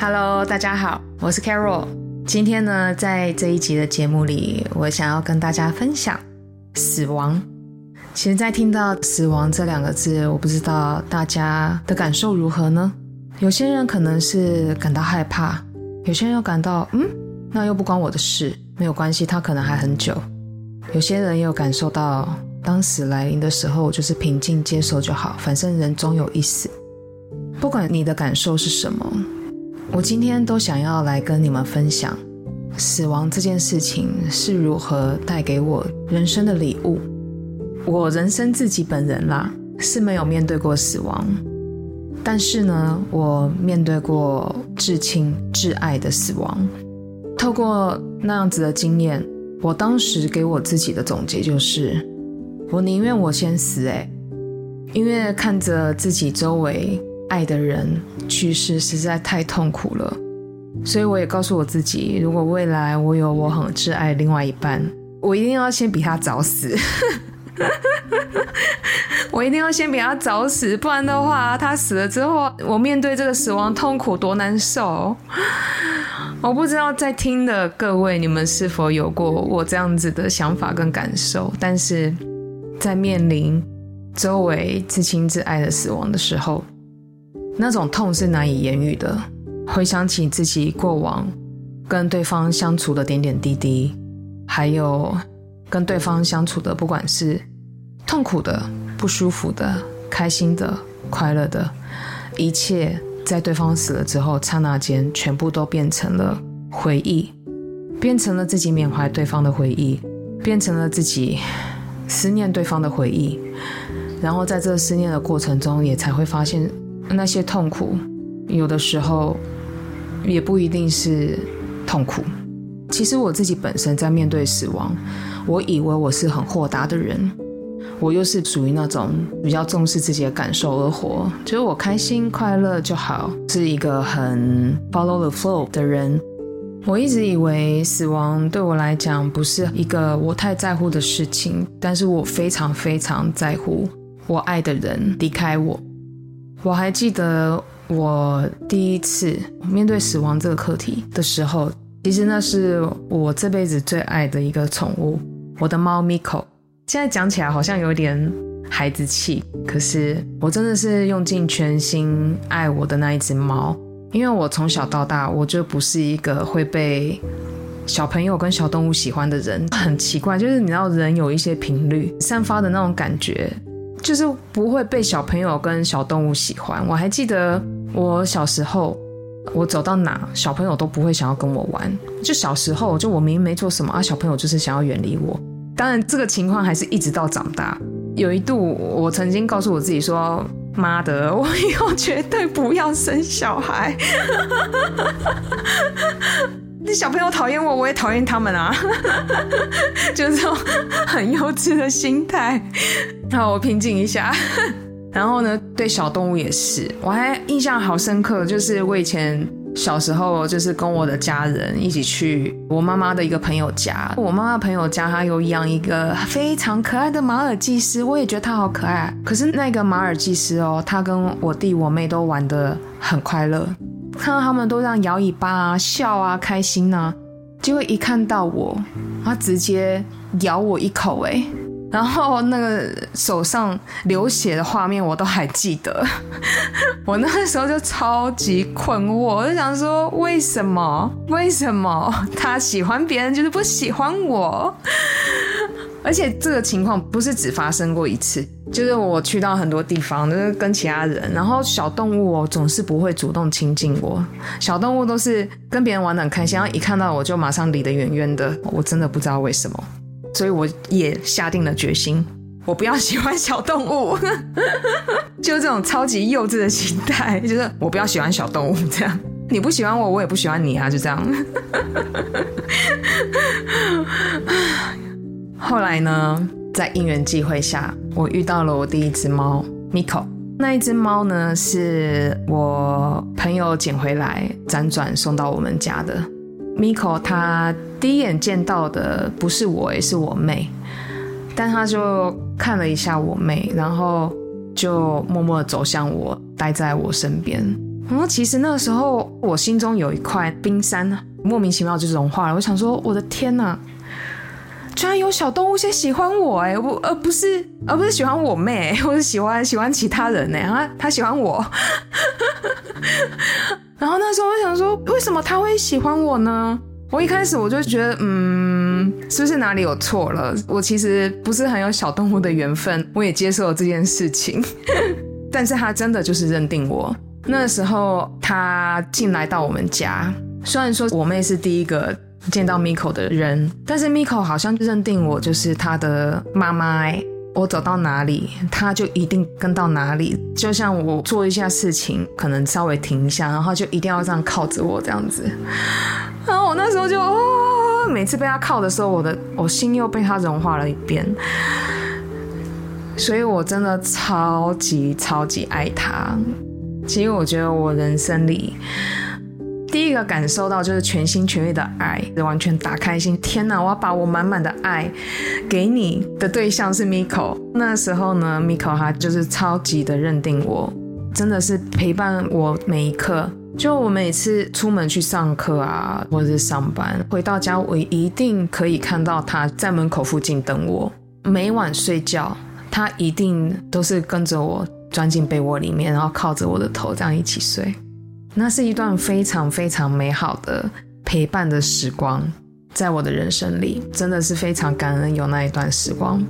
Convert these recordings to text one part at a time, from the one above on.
Hello，大家好，我是 Carol。今天呢，在这一集的节目里，我想要跟大家分享死亡。其实，在听到“死亡”这两个字，我不知道大家的感受如何呢？有些人可能是感到害怕，有些人又感到嗯，那又不关我的事，没有关系，他可能还很久。有些人也有感受到，当死来临的时候，就是平静接受就好，反正人终有一死。不管你的感受是什么。我今天都想要来跟你们分享，死亡这件事情是如何带给我人生的礼物。我人生自己本人啦是没有面对过死亡，但是呢，我面对过至亲至爱的死亡。透过那样子的经验，我当时给我自己的总结就是：我宁愿我先死，诶，因为看着自己周围。爱的人去世实在太痛苦了，所以我也告诉我自己，如果未来我有我很挚爱另外一半，我一定要先比他早死。我一定要先比他早死，不然的话，他死了之后，我面对这个死亡痛苦多难受。我不知道在听的各位，你们是否有过我这样子的想法跟感受？但是在面临周围至亲至爱的死亡的时候，那种痛是难以言喻的。回想起自己过往跟对方相处的点点滴滴，还有跟对方相处的，不管是痛苦的、不舒服的、开心的、快乐的，一切在对方死了之后，刹那间全部都变成了回忆，变成了自己缅怀对方的回忆，变成了自己思念对方的回忆。然后在这思念的过程中，也才会发现。那些痛苦，有的时候也不一定是痛苦。其实我自己本身在面对死亡，我以为我是很豁达的人，我又是属于那种比较重视自己的感受而活，觉得我开心快乐就好，是一个很 follow the flow 的人。我一直以为死亡对我来讲不是一个我太在乎的事情，但是我非常非常在乎我爱的人离开我。我还记得我第一次面对死亡这个课题的时候，其实那是我这辈子最爱的一个宠物，我的猫 Miko。现在讲起来好像有点孩子气，可是我真的是用尽全心爱我的那一只猫，因为我从小到大我就不是一个会被小朋友跟小动物喜欢的人。很奇怪，就是你知道人有一些频率散发的那种感觉。就是不会被小朋友跟小动物喜欢。我还记得我小时候，我走到哪，小朋友都不会想要跟我玩。就小时候，就我明明没做什么啊，小朋友就是想要远离我。当然，这个情况还是一直到长大。有一度，我曾经告诉我自己说：“妈的，我以后绝对不要生小孩。”那小朋友讨厌我，我也讨厌他们啊，就是这种很幼稚的心态。好，我平静一下。然后呢，对小动物也是，我还印象好深刻，就是我以前小时候，就是跟我的家人一起去我妈妈的一个朋友家。我妈妈朋友家，他有养一个非常可爱的马尔济斯，我也觉得它好可爱。可是那个马尔济斯哦，它跟我弟我妹都玩得很快乐。看到他们都这样摇尾巴啊、笑啊、开心呐，结果一看到我，他直接咬我一口，哎，然后那个手上流血的画面我都还记得。我那个时候就超级困惑，我就想说，为什么？为什么他喜欢别人就是不喜欢我？而且这个情况不是只发生过一次，就是我去到很多地方，就是跟其他人，然后小动物哦总是不会主动亲近我，小动物都是跟别人玩的很开心，然后一看到我就马上离得远远的，我真的不知道为什么，所以我也下定了决心，我不要喜欢小动物，就这种超级幼稚的心态，就是我不要喜欢小动物，这样。你不喜欢我，我也不喜欢你啊，就这样。后来呢，在因缘际会下，我遇到了我第一只猫 Miko。那一只猫呢，是我朋友捡回来辗转送到我们家的。Miko 他第一眼见到的不是我，也是我妹，但他就看了一下我妹，然后就默默走向我，待在我身边。然后其实那个时候我心中有一块冰山，莫名其妙就融化了。我想说，我的天哪，居然有小动物先喜欢我哎，我而不是而不是喜欢我妹，或是喜欢喜欢其他人呢？啊，他喜欢我。然后那时候我想说，为什么他会喜欢我呢？我一开始我就觉得，嗯，是不是哪里有错了？我其实不是很有小动物的缘分，我也接受了这件事情。但是他真的就是认定我。那时候他进来到我们家，虽然说我妹是第一个见到 Miko 的人，但是 Miko 好像认定我就是他的妈妈。我走到哪里，他就一定跟到哪里。就像我做一下事情，可能稍微停一下，然后就一定要这样靠着我这样子。然后我那时候就哦，每次被他靠的时候，我的我心又被他融化了一遍。所以我真的超级超级爱他。其实我觉得我人生里第一个感受到就是全心全意的爱，完全打开心。天哪，我要把我满满的爱给你的对象是 Miko。那时候呢，Miko 他就是超级的认定我，真的是陪伴我每一刻。就我每次出门去上课啊，或者是上班，回到家我一定可以看到他在门口附近等我。每晚睡觉，他一定都是跟着我。钻进被窝里面，然后靠着我的头这样一起睡，那是一段非常非常美好的陪伴的时光，在我的人生里真的是非常感恩有那一段时光。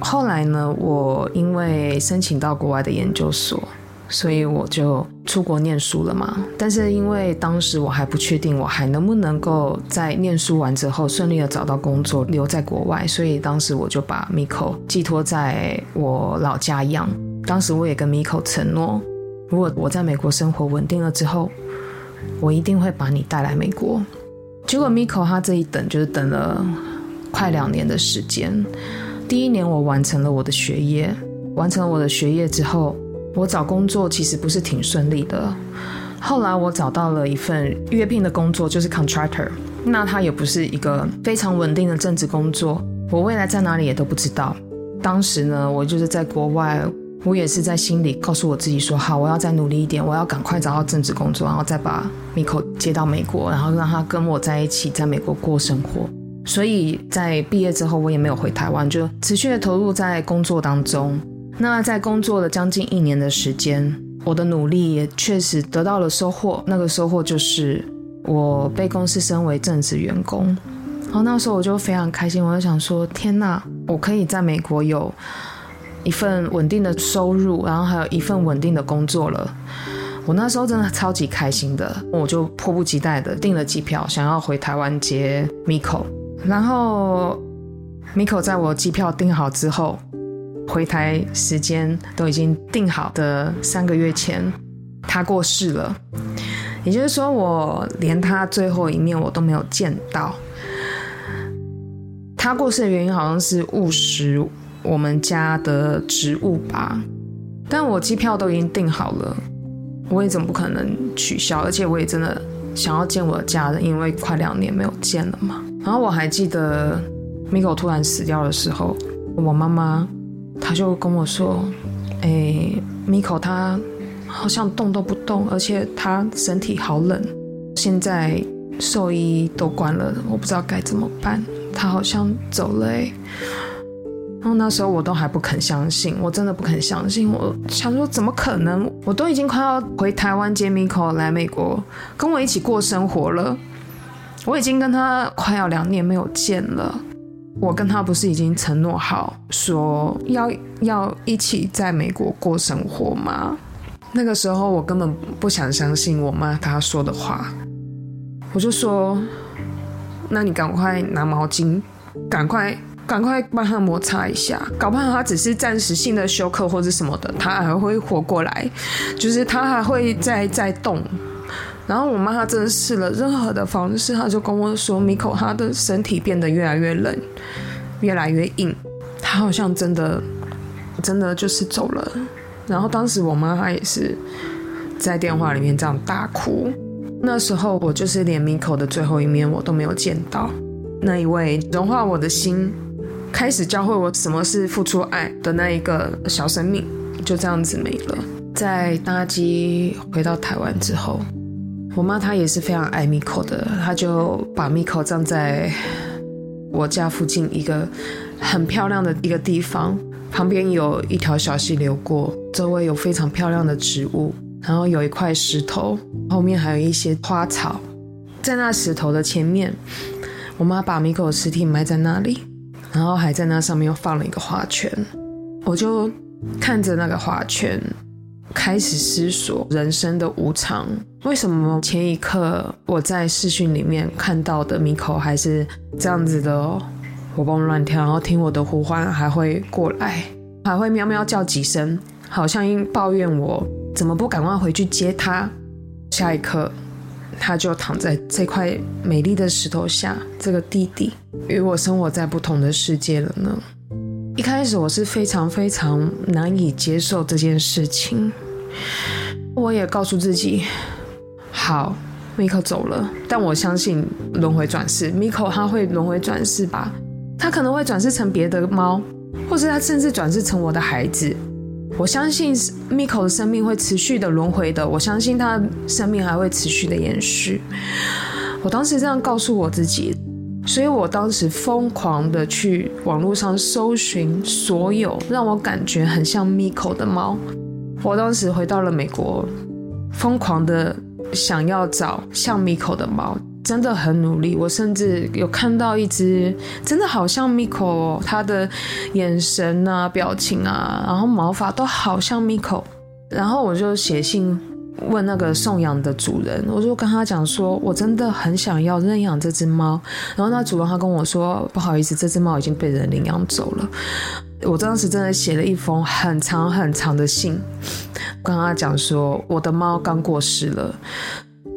后来呢，我因为申请到国外的研究所，所以我就出国念书了嘛。但是因为当时我还不确定我还能不能够在念书完之后顺利的找到工作留在国外，所以当时我就把 Miko 寄托在我老家养。当时我也跟 Miko 承诺，如果我在美国生活稳定了之后，我一定会把你带来美国。结果 Miko 他这一等就是等了快两年的时间。第一年我完成了我的学业，完成了我的学业之后，我找工作其实不是挺顺利的。后来我找到了一份约聘的工作，就是 contractor，那它也不是一个非常稳定的正职工作，我未来在哪里也都不知道。当时呢，我就是在国外。我也是在心里告诉我自己说：好，我要再努力一点，我要赶快找到正职工作，然后再把 Miko 接到美国，然后让他跟我在一起，在美国过生活。所以在毕业之后，我也没有回台湾，就持续的投入在工作当中。那在工作了将近一年的时间，我的努力也确实得到了收获。那个收获就是我被公司升为正职员工。然后那时候我就非常开心，我就想说：天呐，我可以在美国有。一份稳定的收入，然后还有一份稳定的工作了。我那时候真的超级开心的，我就迫不及待的订了机票，想要回台湾接 Miko。然后 Miko 在我机票订好之后，回台时间都已经定好的三个月前，他过世了。也就是说，我连他最后一面我都没有见到。他过世的原因好像是误食。我们家的植物吧，但我机票都已经订好了，我也总不可能取消，而且我也真的想要见我的家人，因为快两年没有见了嘛。然后我还记得 Miko 突然死掉的时候，我妈妈她就跟我说：“哎，Miko 他好像动都不动，而且他身体好冷，现在兽医都关了，我不知道该怎么办，他好像走了。”。然后那时候我都还不肯相信，我真的不肯相信。我想说，怎么可能？我都已经快要回台湾接 Miko 来美国，跟我一起过生活了。我已经跟他快要两年没有见了。我跟他不是已经承诺好，说要要一起在美国过生活吗？那个时候我根本不想相信我妈她说的话。我就说，那你赶快拿毛巾，赶快。赶快帮他摩擦一下，搞不好他只是暂时性的休克或者什么的，他还会活过来，就是他还会再再动。然后我妈她真的试了任何的方式，她就跟我说，米口他的身体变得越来越冷，越来越硬，他好像真的真的就是走了。然后当时我妈她也是在电话里面这样大哭。那时候我就是连米口的最后一面我都没有见到，那一位融化我的心。开始教会我什么是付出爱的那一个小生命，就这样子没了。在搭机回到台湾之后，我妈她也是非常爱 Miko 的，她就把 Miko 葬在我家附近一个很漂亮的一个地方，旁边有一条小溪流过，周围有非常漂亮的植物，然后有一块石头，后面还有一些花草，在那石头的前面，我妈把 Miko 的尸体埋在那里，然后还在那上面又放了一个花圈，我就看着那个花圈。开始思索人生的无常，为什么前一刻我在视讯里面看到的米口还是这样子的活蹦乱跳，然后听我的呼唤还会过来，还会喵喵叫几声，好像抱怨我怎么不赶快回去接他。下一刻，他就躺在这块美丽的石头下，这个弟弟与我生活在不同的世界了呢。一开始我是非常非常难以接受这件事情，我也告诉自己，好，Miko 走了，但我相信轮回转世，Miko 他会轮回转世吧？他可能会转世成别的猫，或是他甚至转世成我的孩子。我相信 Miko 的生命会持续的轮回的，我相信他生命还会持续的延续。我当时这样告诉我自己。所以我当时疯狂的去网络上搜寻所有让我感觉很像 Miko 的猫。我当时回到了美国，疯狂的想要找像 Miko 的猫，真的很努力。我甚至有看到一只真的好像 Miko，它的眼神啊、表情啊，然后毛发都好像 Miko。然后我就写信。问那个送养的主人，我就跟他讲说，我真的很想要认养这只猫。然后那主人他跟我说，不好意思，这只猫已经被人领养走了。我当时真的写了一封很长很长的信，跟他讲说，我的猫刚过世了，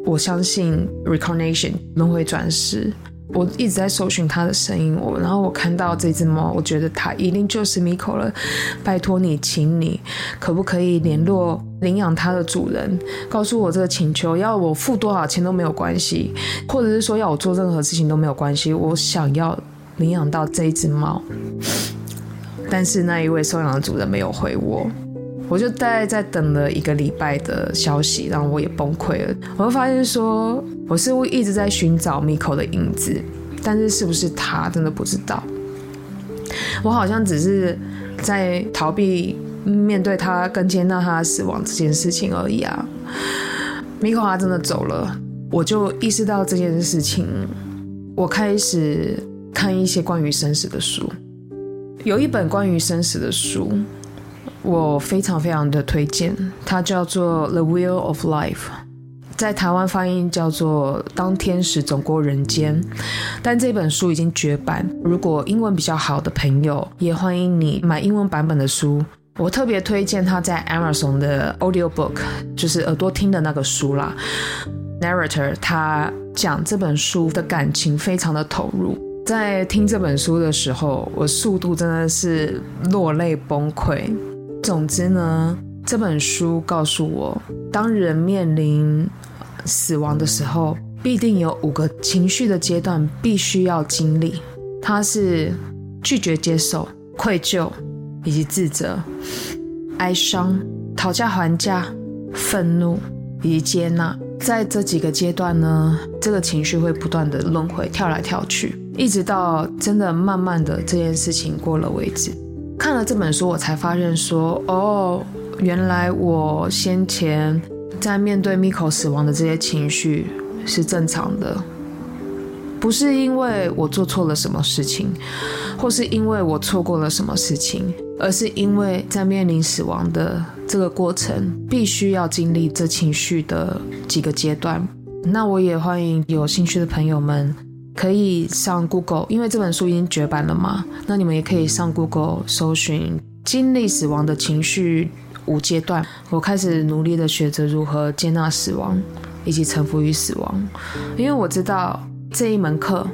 我相信 reincarnation 轮回转世。我一直在搜寻它的声音，我然后我看到这只猫，我觉得它一定就是 Miko 了。拜托你，请你可不可以联络领养它的主人，告诉我这个请求，要我付多少钱都没有关系，或者是说要我做任何事情都没有关系，我想要领养到这只猫。但是那一位收养的主人没有回我。我就大概在等了一个礼拜的消息，然后我也崩溃了。我就发现说，我似乎一直在寻找 Miko 的影子，但是是不是他，真的不知道。我好像只是在逃避面对他跟接纳他死亡这件事情而已啊。Miko 他真的走了，我就意识到这件事情。我开始看一些关于生死的书，有一本关于生死的书。我非常非常的推荐，它叫做《The Wheel of Life》，在台湾翻译叫做《当天使走过人间》，但这本书已经绝版。如果英文比较好的朋友，也欢迎你买英文版本的书。我特别推荐它在 Amazon 的 Audio Book，就是耳朵听的那个书啦。Narrator 他讲这本书的感情非常的投入，在听这本书的时候，我速度真的是落泪崩溃。总之呢，这本书告诉我，当人面临死亡的时候，必定有五个情绪的阶段必须要经历。它是拒绝接受、愧疚以及自责、哀伤、讨价还价、愤怒以及接纳。在这几个阶段呢，这个情绪会不断的轮回，跳来跳去，一直到真的慢慢的这件事情过了为止。看了这本书，我才发现说，哦，原来我先前在面对 Miko 死亡的这些情绪是正常的，不是因为我做错了什么事情，或是因为我错过了什么事情，而是因为在面临死亡的这个过程，必须要经历这情绪的几个阶段。那我也欢迎有兴趣的朋友们。可以上 Google，因为这本书已经绝版了嘛。那你们也可以上 Google 搜寻经历死亡的情绪五阶段。我开始努力的学着如何接纳死亡，以及臣服于死亡。因为我知道这一门课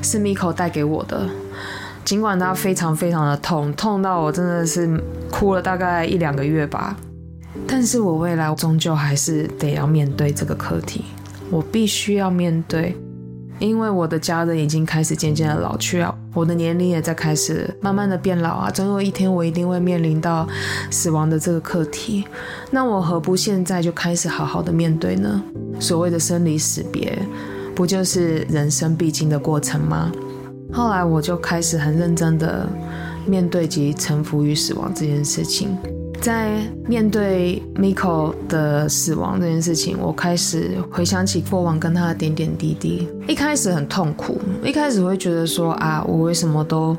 是 Miko 带给我的，尽管它非常非常的痛，痛到我真的是哭了大概一两个月吧。但是我未来终究还是得要面对这个课题，我必须要面对。因为我的家人已经开始渐渐的老去啊，我的年龄也在开始慢慢的变老啊，总有一天我一定会面临到死亡的这个课题。那我何不现在就开始好好的面对呢？所谓的生离死别，不就是人生必经的过程吗？后来我就开始很认真的面对及臣服于死亡这件事情。在面对 Miko 的死亡这件事情，我开始回想起过往跟他的点点滴滴。一开始很痛苦，一开始会觉得说啊，我为什么都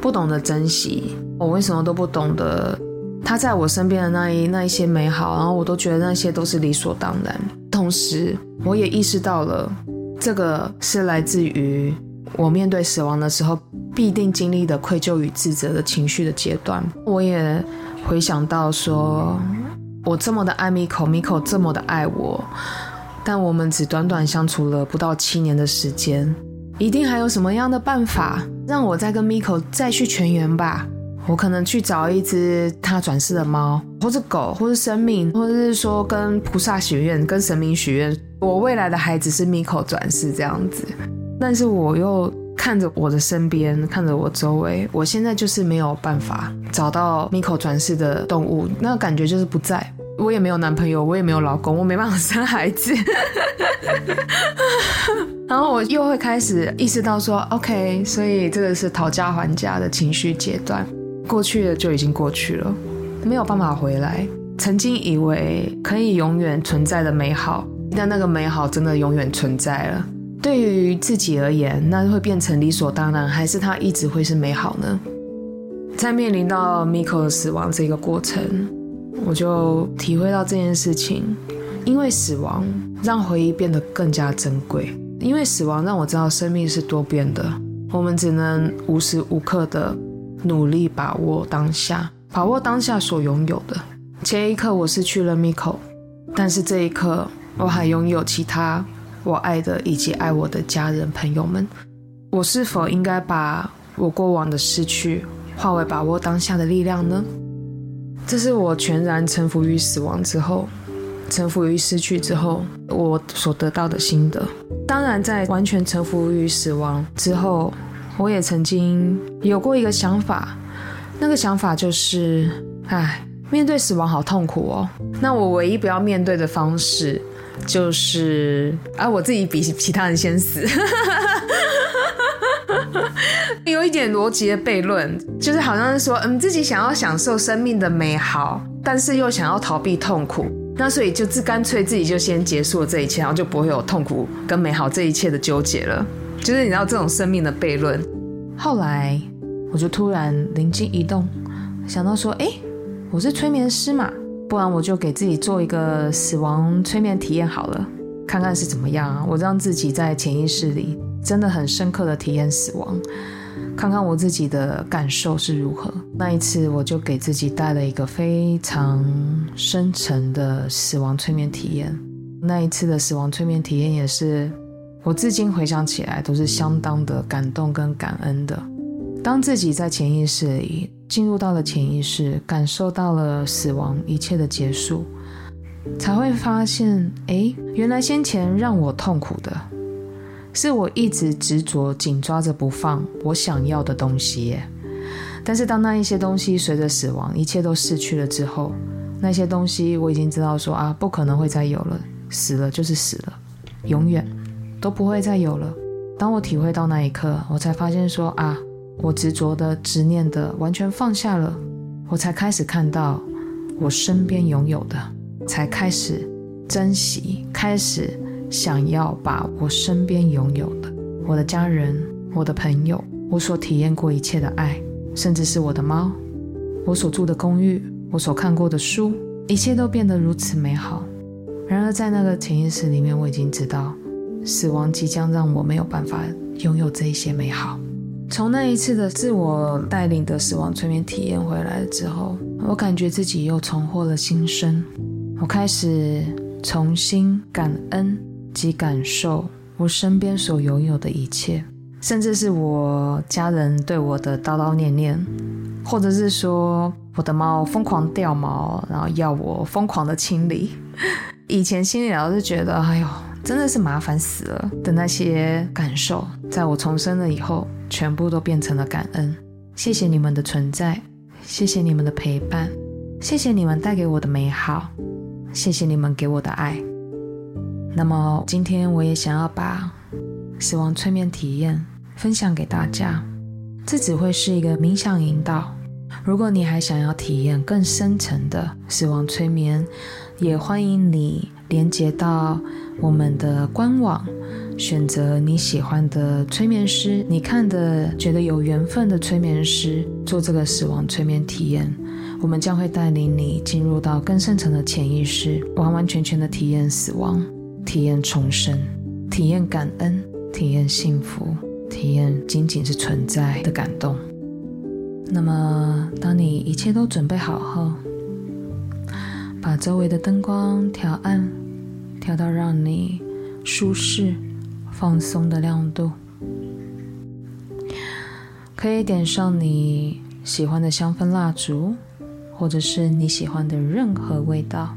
不懂得珍惜？我为什么都不懂得他在我身边的那一那一些美好？然后我都觉得那些都是理所当然。同时，我也意识到了，这个是来自于我面对死亡的时候必定经历的愧疚与自责的情绪的阶段。我也。回想到说，我这么的爱 Miko，Miko 这么的爱我，但我们只短短相处了不到七年的时间，一定还有什么样的办法让我再跟 Miko 再续全缘吧？我可能去找一只他转世的猫，或者狗，或者生命，或者是说跟菩萨许愿，跟神明许愿，我未来的孩子是 Miko 转世这样子，但是我又。看着我的身边，看着我周围，我现在就是没有办法找到 Miko 转世的动物，那感觉就是不在。我也没有男朋友，我也没有老公，我没办法生孩子。然后我又会开始意识到说，OK，所以这个是讨价还价的情绪阶段，过去的就已经过去了，没有办法回来。曾经以为可以永远存在的美好，但那个美好真的永远存在了。对于自己而言，那会变成理所当然，还是它一直会是美好呢？在面临到 Miko 的死亡这个过程，我就体会到这件事情。因为死亡让回忆变得更加珍贵，因为死亡让我知道生命是多变的。我们只能无时无刻的努力把握当下，把握当下所拥有的。前一刻我失去了 Miko，但是这一刻我还拥有其他。我爱的以及爱我的家人朋友们，我是否应该把我过往的失去化为把握当下的力量呢？这是我全然臣服于死亡之后，臣服于失去之后，我所得到的心得。当然，在完全臣服于死亡之后，我也曾经有过一个想法，那个想法就是：唉，面对死亡好痛苦哦。那我唯一不要面对的方式。就是啊，我自己比其他人先死，有一点逻辑的悖论，就是好像是说，嗯，自己想要享受生命的美好，但是又想要逃避痛苦，那所以就自干脆自己就先结束了这一切，然后就不会有痛苦跟美好这一切的纠结了。就是你知道这种生命的悖论。后来我就突然灵机一动，想到说，哎，我是催眠师嘛。不然我就给自己做一个死亡催眠体验好了，看看是怎么样啊！我让自己在潜意识里真的很深刻的体验死亡，看看我自己的感受是如何。那一次我就给自己带了一个非常深沉的死亡催眠体验。那一次的死亡催眠体验也是我至今回想起来都是相当的感动跟感恩的。当自己在潜意识里。进入到了潜意识，感受到了死亡一切的结束，才会发现，哎，原来先前让我痛苦的，是我一直执着紧抓着不放我想要的东西。但是当那一些东西随着死亡，一切都逝去了之后，那些东西我已经知道说啊，不可能会再有了，死了就是死了，永远都不会再有了。当我体会到那一刻，我才发现说啊。我执着的、执念的，完全放下了，我才开始看到我身边拥有的，才开始珍惜，开始想要把我身边拥有的，我的家人、我的朋友，我所体验过一切的爱，甚至是我的猫，我所住的公寓，我所看过的书，一切都变得如此美好。然而，在那个潜意识里面，我已经知道，死亡即将让我没有办法拥有这一些美好。从那一次的自我带领的死亡催眠体验回来之后，我感觉自己又重获了新生。我开始重新感恩及感受我身边所拥有的一切，甚至是我家人对我的叨叨念念，或者是说我的猫疯狂掉毛，然后要我疯狂的清理。以前心里老是觉得，哎呦。真的是麻烦死了的那些感受，在我重生了以后，全部都变成了感恩。谢谢你们的存在，谢谢你们的陪伴，谢谢你们带给我的美好，谢谢你们给我的爱。那么今天我也想要把死亡催眠体验分享给大家，这只会是一个冥想引导。如果你还想要体验更深层的死亡催眠，也欢迎你连接到我们的官网，选择你喜欢的催眠师，你看的觉得有缘分的催眠师做这个死亡催眠体验。我们将会带领你进入到更深层的潜意识，完完全全的体验死亡，体验重生，体验感恩，体验幸福，体验仅仅是存在的感动。那么，当你一切都准备好后，把周围的灯光调暗，调到让你舒适、放松的亮度。可以点上你喜欢的香氛蜡烛，或者是你喜欢的任何味道。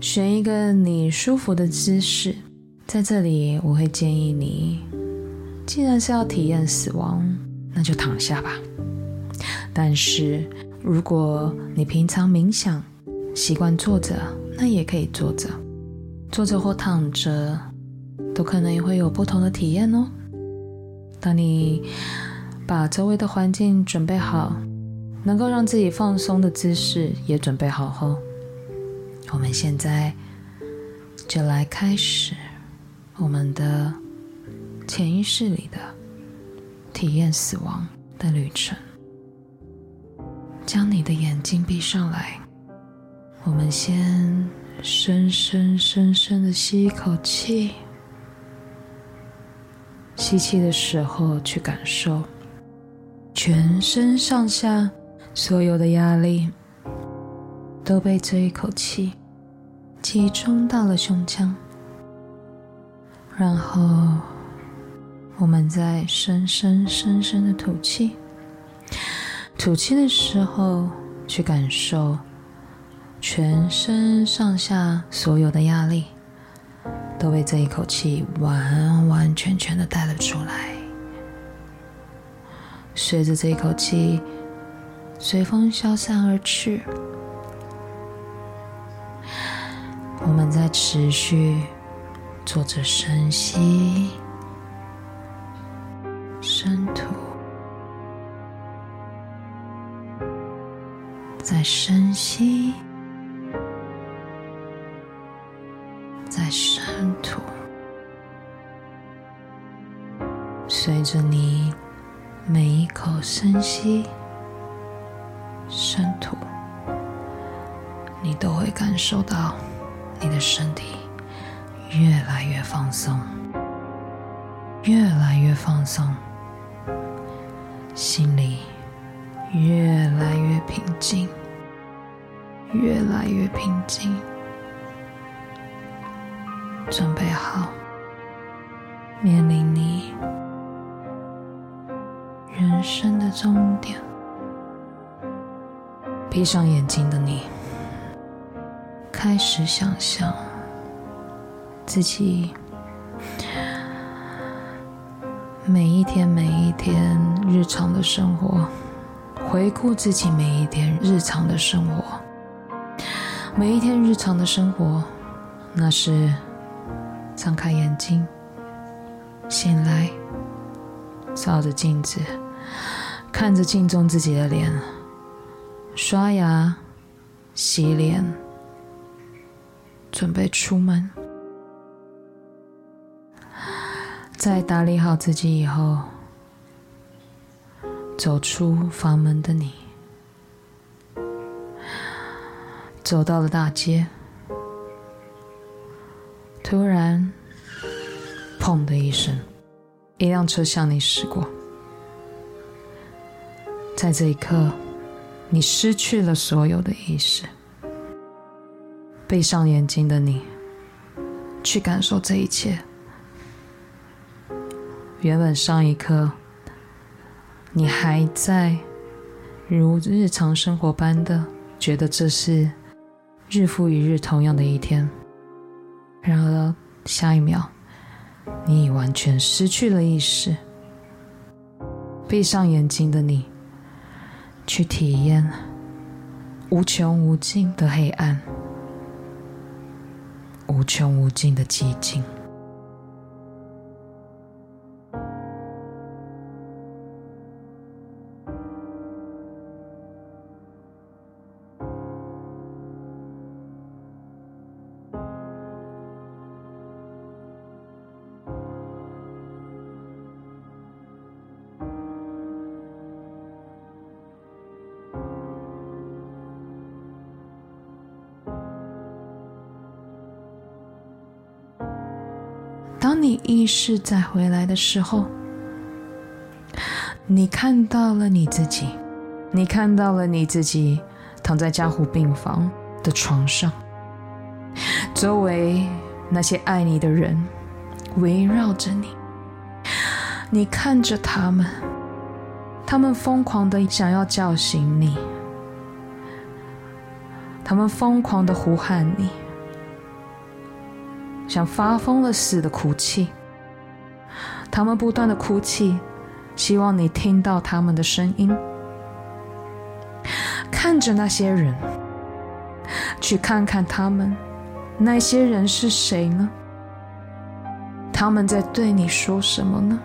选一个你舒服的姿势。在这里，我会建议你，既然是要体验死亡，那就躺下吧。但是，如果你平常冥想习惯坐着，那也可以坐着，坐着或躺着，都可能也会有不同的体验哦。当你把周围的环境准备好，能够让自己放松的姿势也准备好后，我们现在就来开始我们的潜意识里的体验死亡的旅程。将你的眼睛闭上来，我们先深深深深的吸一口气。吸气的时候，去感受全身上下所有的压力都被这一口气集中到了胸腔。然后，我们再深深深深的吐气。吐气的时候，去感受全身上下所有的压力都被这一口气完完全全的带了出来。随着这一口气随风消散而去，我们在持续做着深吸、深吐。再深吸，在深吐，随着你每一口深吸、深吐，你都会感受到你的身体越来越放松，越来越放松，心里。越来越平静，越来越平静。准备好，面临你人生的终点。闭上眼睛的你，开始想象自己每一天、每一天日常的生活。回顾自己每一天日常的生活，每一天日常的生活，那是张开眼睛，醒来，照着镜子，看着镜中自己的脸，刷牙、洗脸，准备出门，在打理好自己以后。走出房门的你，走到了大街，突然，砰的一声，一辆车向你驶过。在这一刻，你失去了所有的意识。闭上眼睛的你，去感受这一切。原本上一刻。你还在如日常生活般的觉得这是日复一日同样的一天，然而下一秒，你已完全失去了意识。闭上眼睛的你，去体验无穷无尽的黑暗，无穷无尽的寂静。当你意识再回来的时候，你看到了你自己，你看到了你自己躺在加护病房的床上，周围那些爱你的人围绕着你，你看着他们，他们疯狂的想要叫醒你，他们疯狂的呼喊你。像发疯了似的哭泣，他们不断的哭泣，希望你听到他们的声音。看着那些人，去看看他们，那些人是谁呢？他们在对你说什么呢？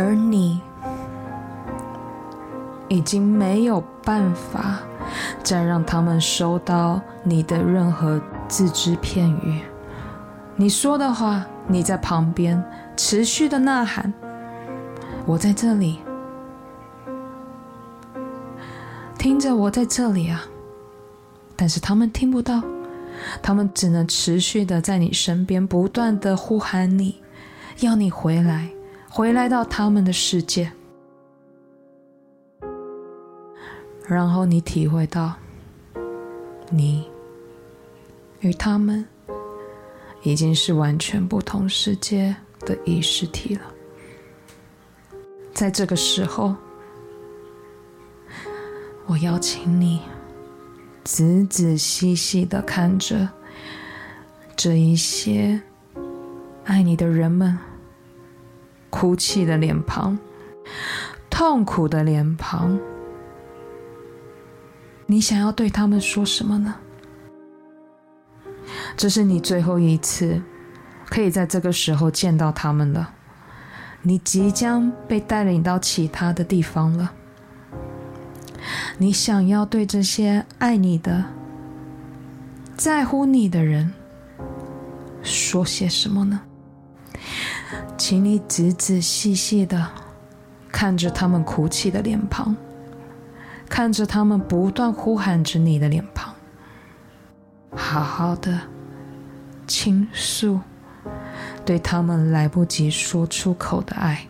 而你已经没有办法再让他们收到你的任何字只片语。你说的话，你在旁边持续的呐喊：“我在这里，听着，我在这里啊！”但是他们听不到，他们只能持续的在你身边不断的呼喊你，要你回来。回来到他们的世界，然后你体会到，你与他们已经是完全不同世界的意识体了。在这个时候，我邀请你仔仔细细的看着这一些爱你的人们。哭泣的脸庞，痛苦的脸庞，你想要对他们说什么呢？这是你最后一次可以在这个时候见到他们了。你即将被带领到其他的地方了。你想要对这些爱你的、在乎你的人说些什么呢？请你仔仔细细的看着他们哭泣的脸庞，看着他们不断呼喊着你的脸庞，好好的倾诉对他们来不及说出口的爱。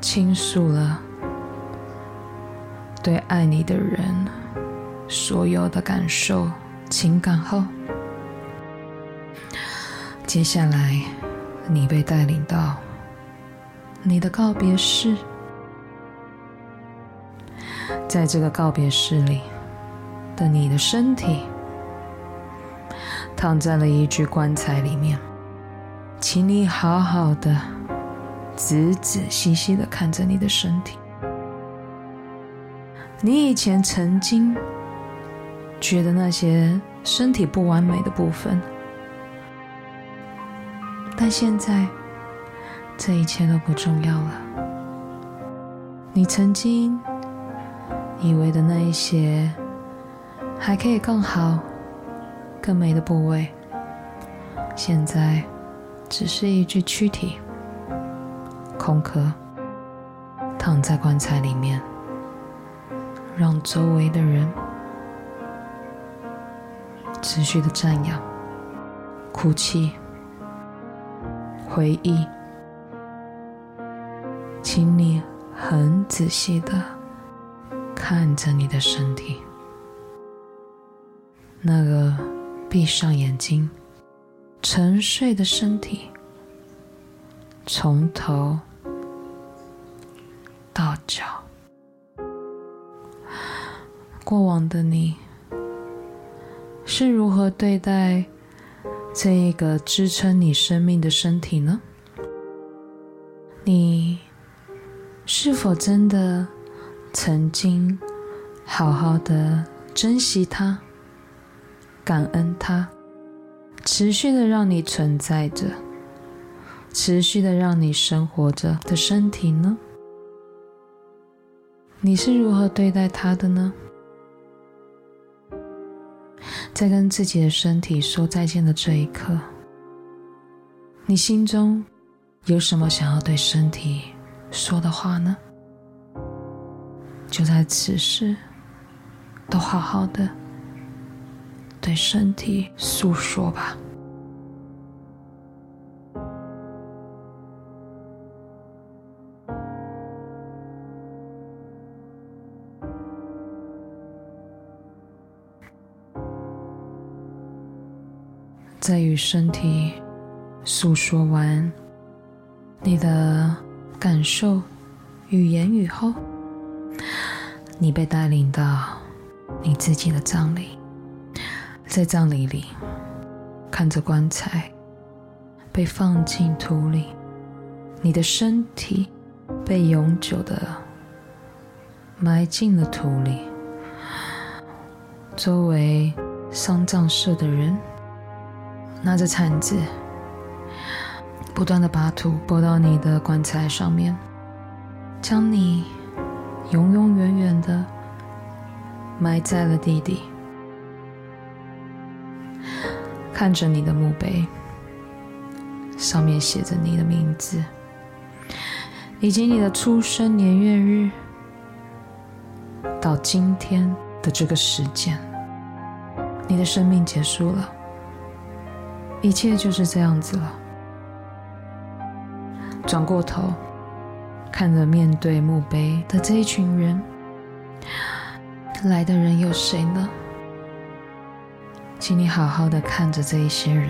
倾诉了对爱你的人所有的感受、情感后，接下来你被带领到你的告别式，在这个告别室里的你的身体躺在了一具棺材里面，请你好好的。仔仔细细的看着你的身体，你以前曾经觉得那些身体不完美的部分，但现在，这一切都不重要了。你曾经以为的那一些，还可以更好、更美的部位，现在只是一具躯体，空壳，躺在棺材里面，让周围的人持续的赞扬、哭泣。回忆，请你很仔细的看着你的身体，那个闭上眼睛沉睡的身体，从头到脚，过往的你是如何对待？这一个支撑你生命的身体呢？你是否真的曾经好好的珍惜它、感恩它，持续的让你存在着、持续的让你生活着的身体呢？你是如何对待它的呢？在跟自己的身体说再见的这一刻，你心中有什么想要对身体说的话呢？就在此时，都好好的对身体诉说吧。在与身体诉说完你的感受与言语后，你被带领到你自己的葬礼，在葬礼里看着棺材被放进土里，你的身体被永久的埋进了土里，周围丧葬社的人。拿着铲子，不断的把土拨到你的棺材上面，将你永永远远的埋在了地底。看着你的墓碑，上面写着你的名字，以及你的出生年月日，到今天的这个时间，你的生命结束了。一切就是这样子了。转过头，看着面对墓碑的这一群人，来的人有谁呢？请你好好的看着这一些人。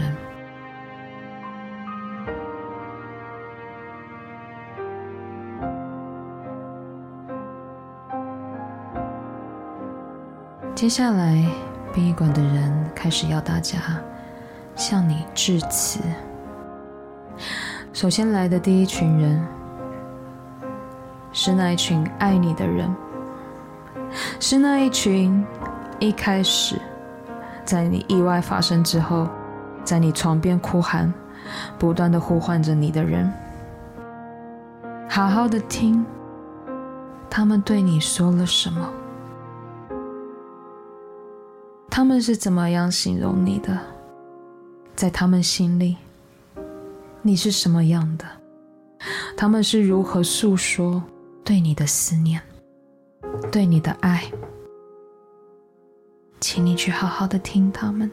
接下来，殡仪馆的人开始要大家。向你致辞。首先来的第一群人，是那一群爱你的人，是那一群一开始在你意外发生之后，在你床边哭喊、不断的呼唤着你的人。好好的听，他们对你说了什么？他们是怎么样形容你的？在他们心里，你是什么样的？他们是如何诉说对你的思念、对你的爱？请你去好好的听他们。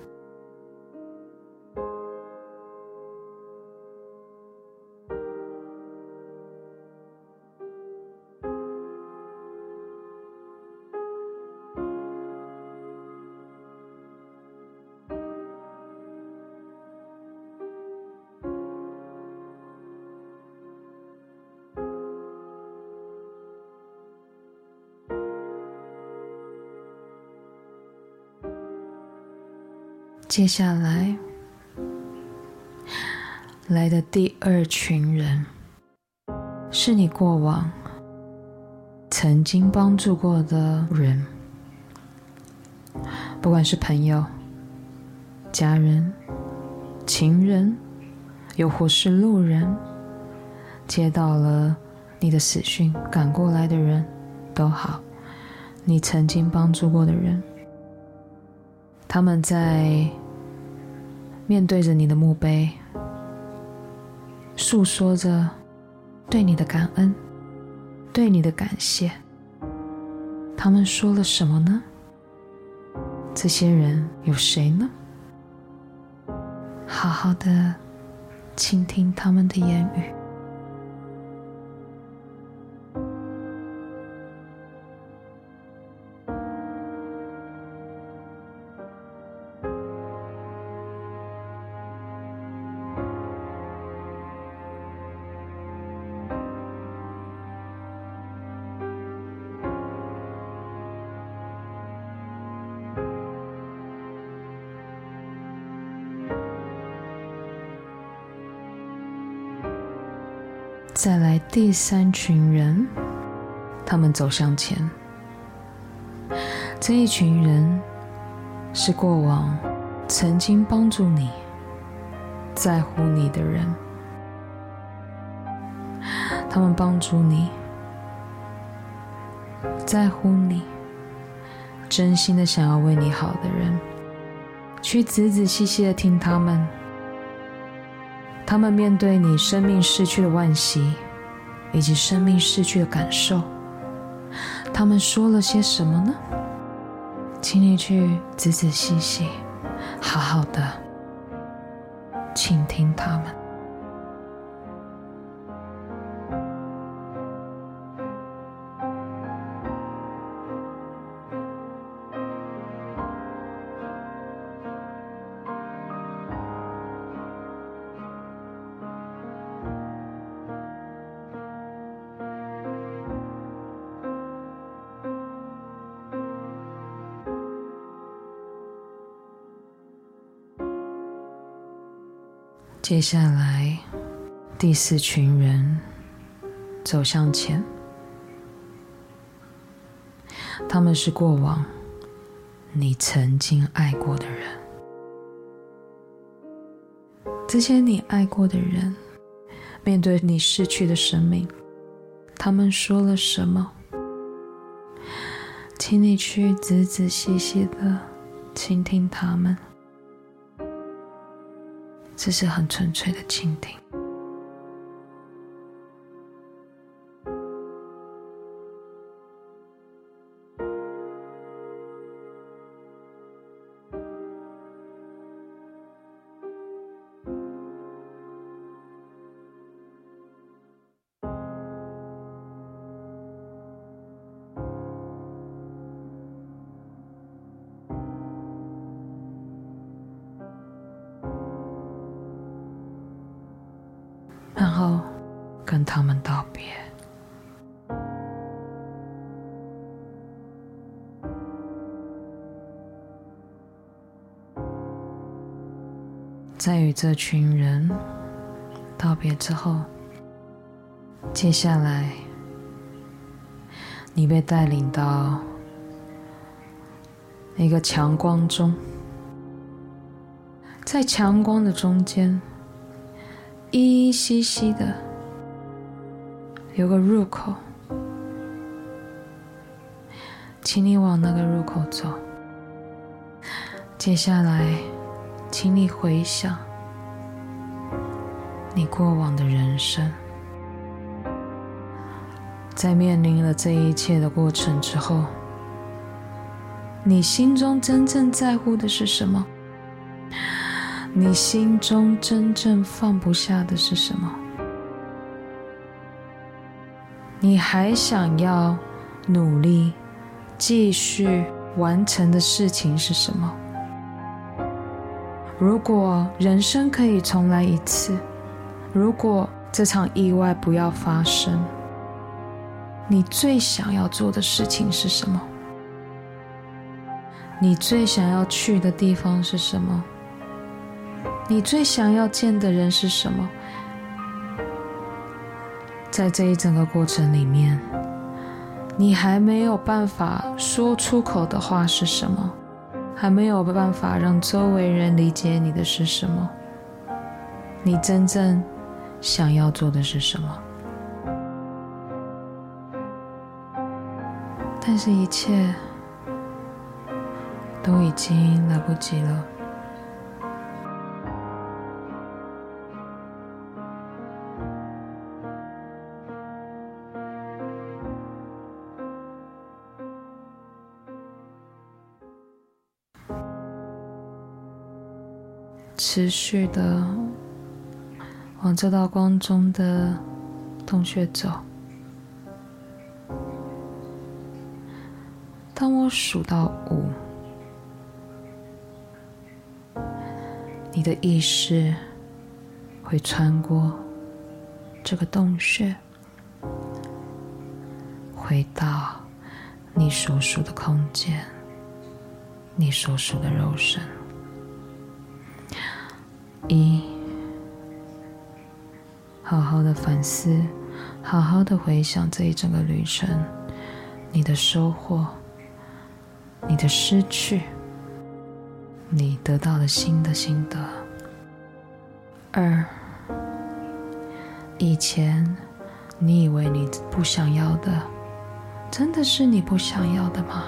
接下来来的第二群人，是你过往曾经帮助过的人，不管是朋友、家人、情人，又或是路人，接到了你的死讯赶过来的人，都好，你曾经帮助过的人，他们在面对着你的墓碑，诉说着对你的感恩，对你的感谢。他们说了什么呢？这些人有谁呢？好好的倾听他们的言语。第三群人，他们走向前。这一群人是过往曾经帮助你、在乎你的人，他们帮助你、在乎你、真心的想要为你好的人，去仔仔细细的听他们。他们面对你生命逝去的惋惜，以及生命逝去的感受，他们说了些什么呢？请你去仔仔细细、好好的倾听他们。接下来，第四群人走向前，他们是过往你曾经爱过的人。这些你爱过的人，面对你逝去的生命，他们说了什么？请你去仔仔细细的倾听他们。这是很纯粹的倾听。然后跟他们道别，在与这群人道别之后，接下来你被带领到一个强光中，在强光的中间。依依稀稀的，有个入口，请你往那个入口走。接下来，请你回想你过往的人生，在面临了这一切的过程之后，你心中真正在乎的是什么？你心中真正放不下的是什么？你还想要努力继续完成的事情是什么？如果人生可以重来一次，如果这场意外不要发生，你最想要做的事情是什么？你最想要去的地方是什么？你最想要见的人是什么？在这一整个过程里面，你还没有办法说出口的话是什么？还没有办法让周围人理解你的是什么？你真正想要做的是什么？但是，一切都已经来不及了。持续的往这道光中的洞穴走。当我数到五，你的意识会穿过这个洞穴，回到你所属的空间，你所属的肉身。一，好好的反思，好好的回想这一整个旅程，你的收获，你的失去，你得到了新的心得。二，以前你以为你不想要的，真的是你不想要的吗？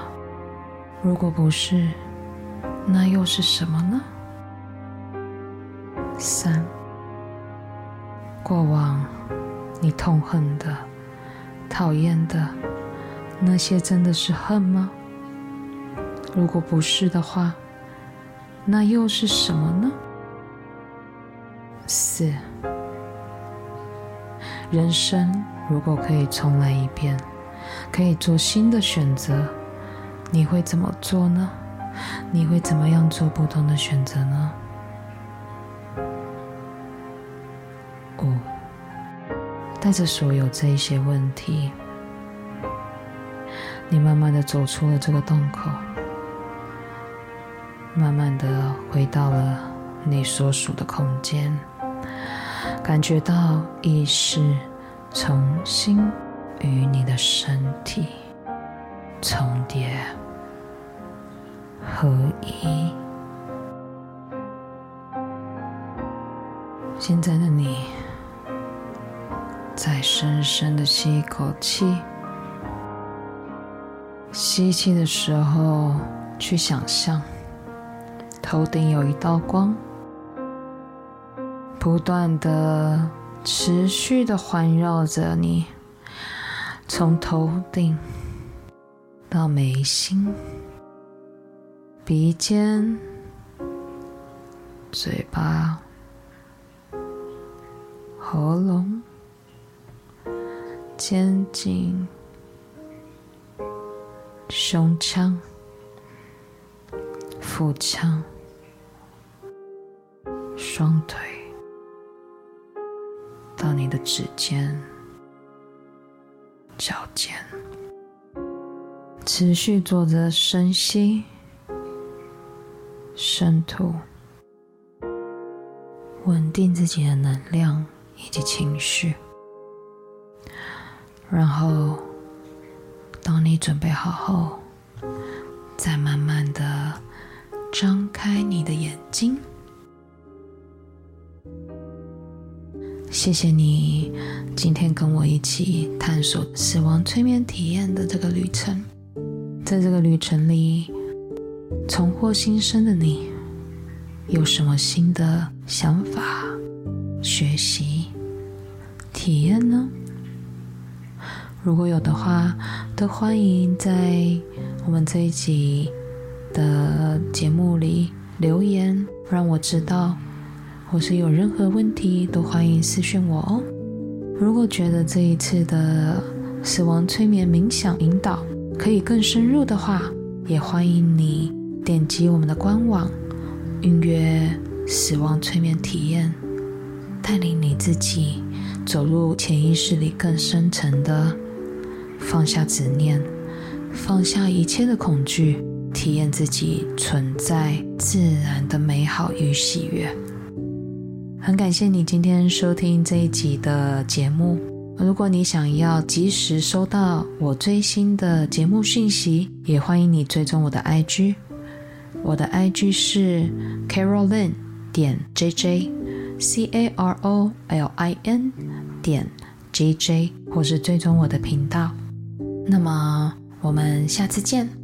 如果不是，那又是什么呢？三，过往你痛恨的、讨厌的那些，真的是恨吗？如果不是的话，那又是什么呢？四，人生如果可以重来一遍，可以做新的选择，你会怎么做呢？你会怎么样做不同的选择呢？带着所有这一些问题，你慢慢的走出了这个洞口，慢慢的回到了你所属的空间，感觉到意识重新与你的身体重叠合一。现在的你。再深深的吸一口气，吸气的时候，去想象头顶有一道光，不断的、持续的环绕着你，从头顶到眉心、鼻尖、嘴巴、喉咙。肩颈、胸腔、腹腔、双腿，到你的指尖、脚尖，持续做着深吸、深吐，稳定自己的能量以及情绪。然后，当你准备好后，再慢慢的张开你的眼睛。谢谢你今天跟我一起探索死亡催眠体验的这个旅程。在这个旅程里，重获新生的你，有什么新的想法、学习、体验呢？如果有的话，都欢迎在我们这一集的节目里留言，让我知道。或是有任何问题，都欢迎私讯我哦。如果觉得这一次的死亡催眠冥想引导可以更深入的话，也欢迎你点击我们的官网，预约死亡催眠体验，带领你自己走入潜意识里更深层的。放下执念，放下一切的恐惧，体验自己存在自然的美好与喜悦。很感谢你今天收听这一集的节目。如果你想要及时收到我最新的节目讯息，也欢迎你追踪我的 IG。我的 IG 是 Carolyn 点 JJ c a r o l i n 点 j j，或是追踪我的频道。那么我们下次见。